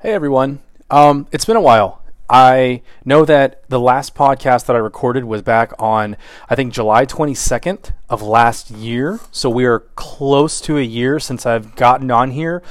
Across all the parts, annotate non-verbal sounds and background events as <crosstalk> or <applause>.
Hey everyone. Um, it's been a while. I know that the last podcast that I recorded was back on, I think, July 22nd of last year. So we are close to a year since I've gotten on here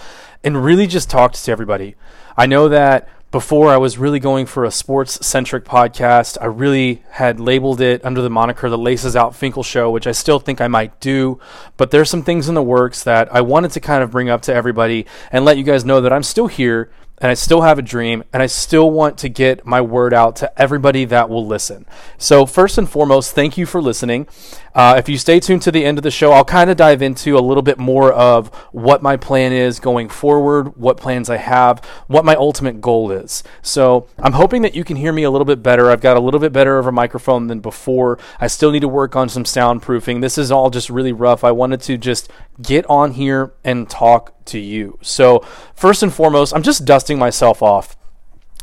and really just talked to everybody. I know that before I was really going for a sports centric podcast. I really had labeled it under the moniker The Laces Out Finkle Show, which I still think I might do. But there's some things in the works that I wanted to kind of bring up to everybody and let you guys know that I'm still here and I still have a dream, and I still want to get my word out to everybody that will listen. So, first and foremost, thank you for listening. Uh, if you stay tuned to the end of the show, I'll kind of dive into a little bit more of what my plan is going forward, what plans I have, what my ultimate goal is. So, I'm hoping that you can hear me a little bit better. I've got a little bit better of a microphone than before. I still need to work on some soundproofing. This is all just really rough. I wanted to just get on here and talk to you. So, first and foremost, I'm just dusting myself off.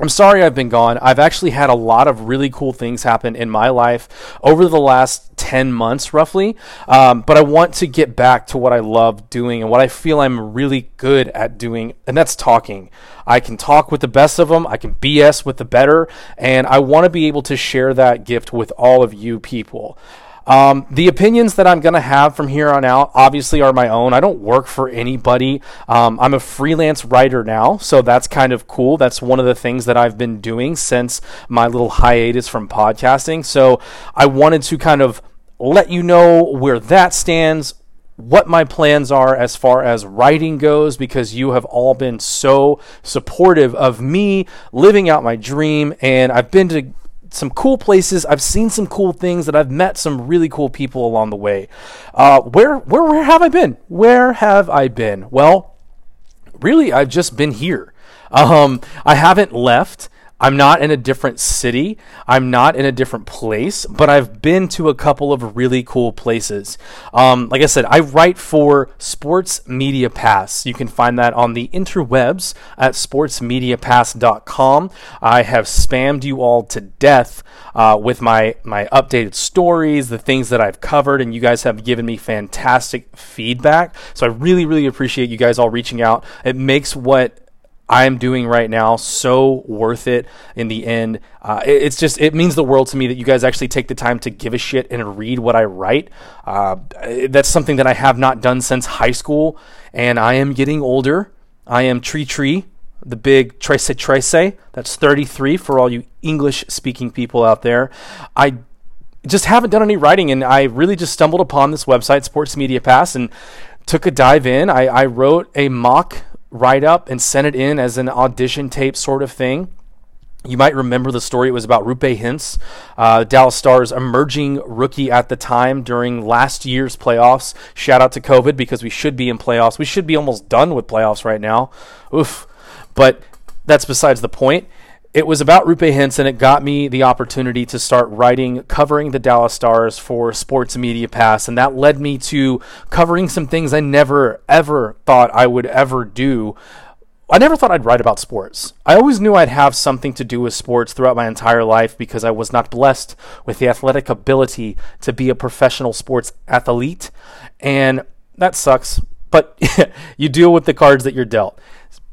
I'm sorry I've been gone. I've actually had a lot of really cool things happen in my life over the last 10 months, roughly. Um, but I want to get back to what I love doing and what I feel I'm really good at doing, and that's talking. I can talk with the best of them, I can BS with the better, and I want to be able to share that gift with all of you people. Um, the opinions that I'm going to have from here on out obviously are my own. I don't work for anybody. Um, I'm a freelance writer now, so that's kind of cool. That's one of the things that I've been doing since my little hiatus from podcasting. So I wanted to kind of let you know where that stands, what my plans are as far as writing goes because you have all been so supportive of me living out my dream and I've been to some cool places. I've seen some cool things, and I've met some really cool people along the way. Uh, where, where, where have I been? Where have I been? Well, really, I've just been here. Um, I haven't left. I'm not in a different city. I'm not in a different place, but I've been to a couple of really cool places. Um, like I said, I write for Sports Media Pass. You can find that on the interwebs at sportsmediapass.com. I have spammed you all to death uh, with my my updated stories, the things that I've covered, and you guys have given me fantastic feedback. So I really, really appreciate you guys all reaching out. It makes what I'm doing right now so worth it in the end. Uh, it, it's just it means the world to me that you guys actually take the time to give a shit and read what I write. Uh, that's something that I have not done since high school, and I am getting older. I am tree tree, the big trece trece. That's 33 for all you English speaking people out there. I just haven't done any writing, and I really just stumbled upon this website, Sports Media Pass, and took a dive in. I, I wrote a mock write up and sent it in as an audition tape sort of thing. You might remember the story. It was about Roope Hintz, uh, Dallas Stars emerging rookie at the time during last year's playoffs. Shout out to COVID because we should be in playoffs. We should be almost done with playoffs right now. Oof. But that's besides the point it was about Roope and it got me the opportunity to start writing, covering the Dallas Stars for Sports Media Pass, and that led me to covering some things I never ever thought I would ever do. I never thought I'd write about sports. I always knew I'd have something to do with sports throughout my entire life because I was not blessed with the athletic ability to be a professional sports athlete, and that sucks. But <laughs> you deal with the cards that you're dealt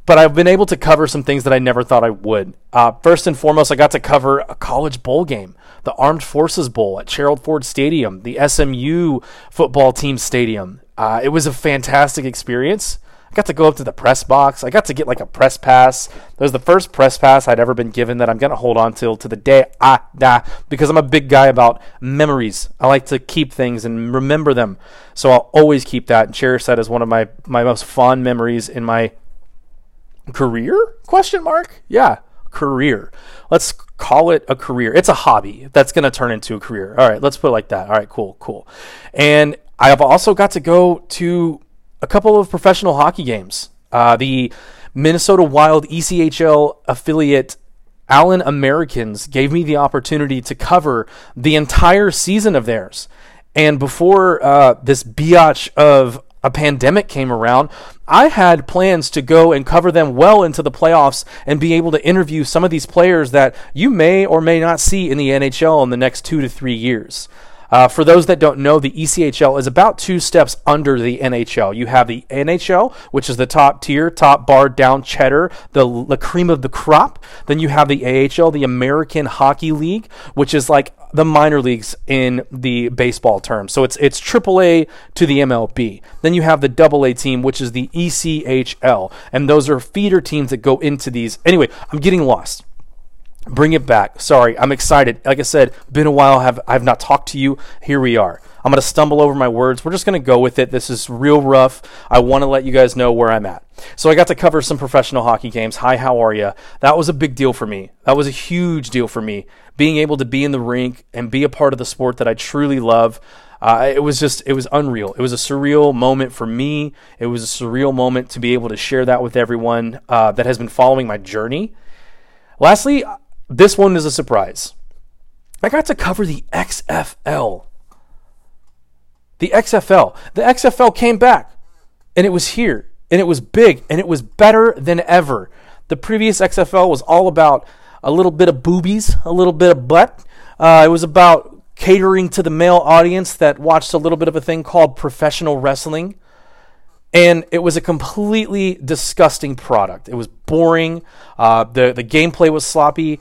but I've been able to cover some things that I never thought I would. Uh, first and foremost, I got to cover a college bowl game, the Armed Forces Bowl at Gerald Ford Stadium, the SMU football team stadium. Uh, it was a fantastic experience. I got to go up to the press box. I got to get like a press pass. That was the first press pass I'd ever been given that I'm going to hold on to to the day I die because I'm a big guy about memories. I like to keep things and remember them. So I'll always keep that and cherish that as one of my, my most fond memories in my career? Question mark? Yeah career. Let's call it a career. It's a hobby that's going to turn into a career. All right let's put it like that. All right cool cool. And i have also got to go to a couple of professional hockey games. Uh, the minnesota wild echl affiliate allen americans gave me the opportunity to cover the entire season of theirs. And before uh, this biatch of a pandemic came around, I had plans to go and cover them well into the playoffs and be able to interview some of these players that you may or may not see in the NHL in the next two to three years. Uh, for those that don't know, the ECHL is about two steps under the NHL. You have the NHL, which is the top tier, top bar down cheddar, the, the cream of the crop. Then you have the AHL, the American Hockey League, which is like the minor leagues in the baseball term. So it's it's AAA to the MLB. Then you have the AA team, which is the ECHL, and those are feeder teams that go into these. Anyway, I'm getting lost bring it back. Sorry, I'm excited. Like I said, been a while. Have I've not talked to you. Here we are. I'm gonna stumble over my words. We're just gonna go with it. This is real rough. I want to let you guys know where I'm at. So I got to cover some professional hockey games. Hi, how are you? That was a big deal for me. That was a huge deal for me. Being able to be in the rink and be a part of the sport that I truly love. Uh, it was just, it was unreal. It was a surreal moment for me. It was a surreal moment to be able to share that with everyone uh, that has been following my journey. Lastly, this one is a surprise. I got to cover the XFL. The XFL. The XFL came back and it was here and it was big and it was better than ever. The previous XFL was all about a little bit of boobies, a little bit of butt. Uh, it was about catering to the male audience that watched a little bit of a thing called professional wrestling and it was a completely disgusting product. It was boring. Uh, the the gameplay was sloppy.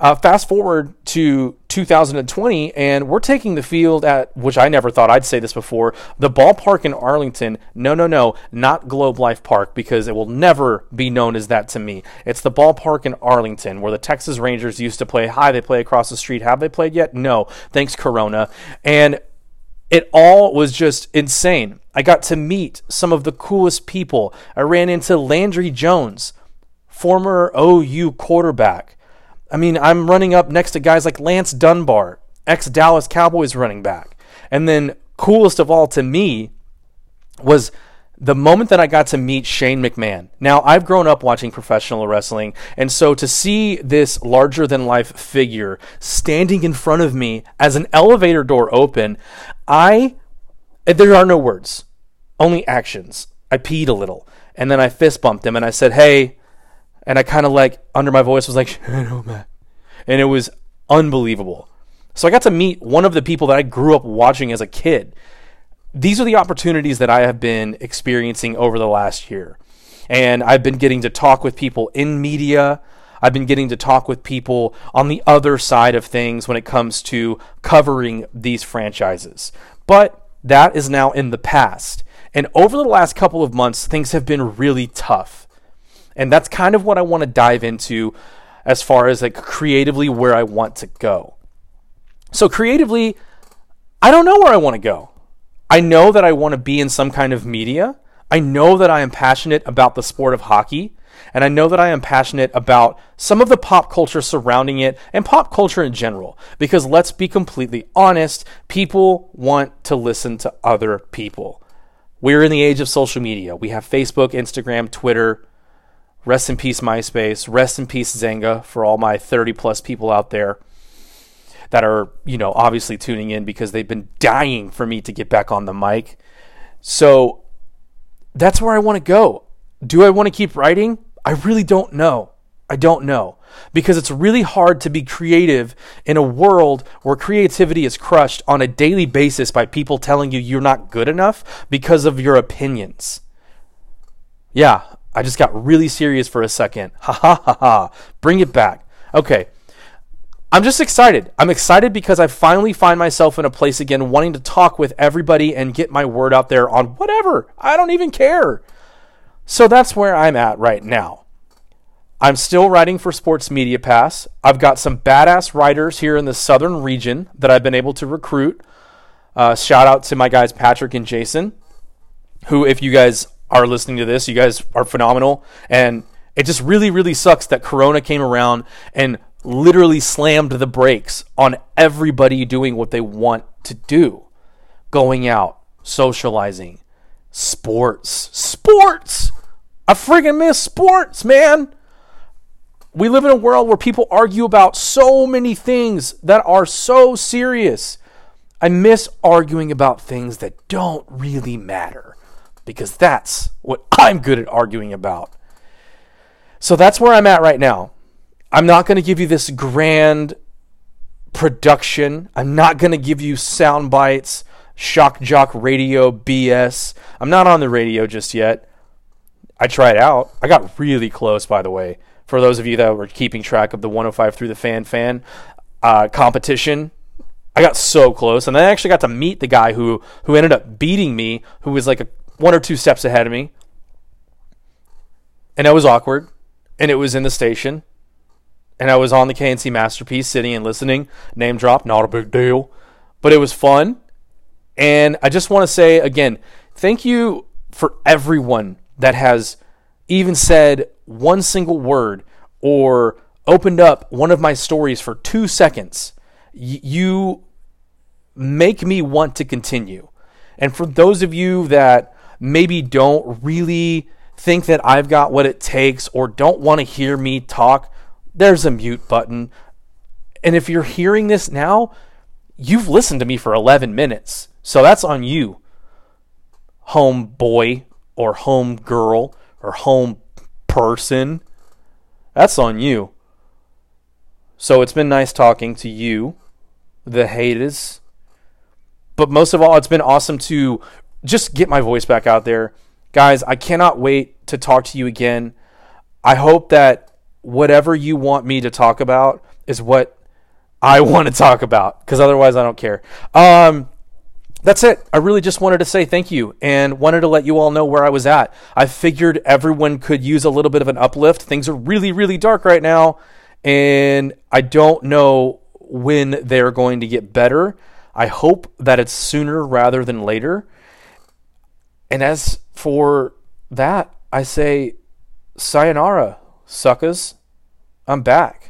Uh, fast forward to 2020, and we're taking the field at which I never thought I'd say this before the ballpark in Arlington. No, no, no, not Globe Life Park because it will never be known as that to me. It's the ballpark in Arlington where the Texas Rangers used to play. Hi, they play across the street. Have they played yet? No, thanks Corona. And it all was just insane. I got to meet some of the coolest people. I ran into Landry Jones, former OU quarterback. I mean, I'm running up next to guys like Lance Dunbar, ex Dallas Cowboys running back. And then, coolest of all to me was the moment that I got to meet Shane McMahon. Now, I've grown up watching professional wrestling, and so to see this larger than life figure standing in front of me as an elevator door open, I eh, there are no words, only actions. I peed a little, and then I fist bumped him and I said, "Hey, and I kind of like under my voice was like, <laughs> and it was unbelievable. So I got to meet one of the people that I grew up watching as a kid. These are the opportunities that I have been experiencing over the last year. And I've been getting to talk with people in media. I've been getting to talk with people on the other side of things when it comes to covering these franchises. But that is now in the past. And over the last couple of months, things have been really tough. And that's kind of what I want to dive into as far as like creatively where I want to go. So creatively, I don't know where I want to go. I know that I want to be in some kind of media. I know that I am passionate about the sport of hockey. And I know that I am passionate about some of the pop culture surrounding it and pop culture in general. Because let's be completely honest, people want to listen to other people. We're in the age of social media. We have Facebook, Instagram, Twitter, Rest in peace, MySpace. Rest in peace, Xanga, for all my 30 plus people out there that are, you know, obviously tuning in because they've been dying for me to get back on the mic. So that's where I want to go. Do I want to keep writing? I really don't know. I don't know. Because it's really hard to be creative in a world where creativity is crushed on a daily basis by people telling you you're not good enough because of your opinions. Yeah, I just got really serious for a second. <laughs> Ha ha ha ha. Bring it back. Okay. I'm just excited. I'm excited because I finally find myself in a place again wanting to talk with everybody and get my word out there on whatever. I don't even care. So that's where I'm at right now. I'm still writing for Sports Media Pass. I've got some badass writers here in the southern region that I've been able to recruit. Uh, shout out to my guys Patrick and Jason, who, if you guys are listening to this. You guys are phenomenal. And it just really, really sucks that Corona came around and literally slammed the brakes on everybody doing what they want to do going out, socializing, sports. Sports! I friggin' miss sports, man! We live in a world where people argue about so many things that are so serious. I miss arguing about things that don't really matter because that's what I'm good at arguing about. So that's where I'm at right now. I'm not going to give you this grand production. I'm not going to give you sound bites, shock jock radio BS. I'm not on the radio just yet. I tried out. I got really close, by the way. For those of you that were keeping track of the 105 through the fan fan uh, competition, I got so close, and I actually got to meet the guy who who ended up beating me, who was like a, one or two steps ahead of me, and it was awkward, and it was in the station, and I was on the KNC masterpiece, sitting and listening. Name drop, not a big deal, but it was fun, and I just want to say again, thank you for everyone that has even said one single word or opened up one of my stories for two seconds. You make me want to continue. And for those of you that maybe don't really think that I've got what it takes or don't want to hear me talk, there's a mute button. And if you're hearing this now, you've listened to me for 11 minutes. So that's on you, home boy or home girl or home person. That's on you. So it's been nice talking to you, the haters. But most of all, it's been awesome to just get my voice back out there. Guys, I cannot wait to talk to you again. I hope that whatever you want me to talk about is what I <laughs> want to talk about because otherwise I don't care. Um, that's it. I really just wanted to say thank you and wanted to let you all know where I was at. I figured everyone could use a little bit of an uplift. Things are really, really dark right now and I don't know when they're going to get better. I hope that it's sooner rather than later. And as for that, I say, sayonara, suckers. I'm back.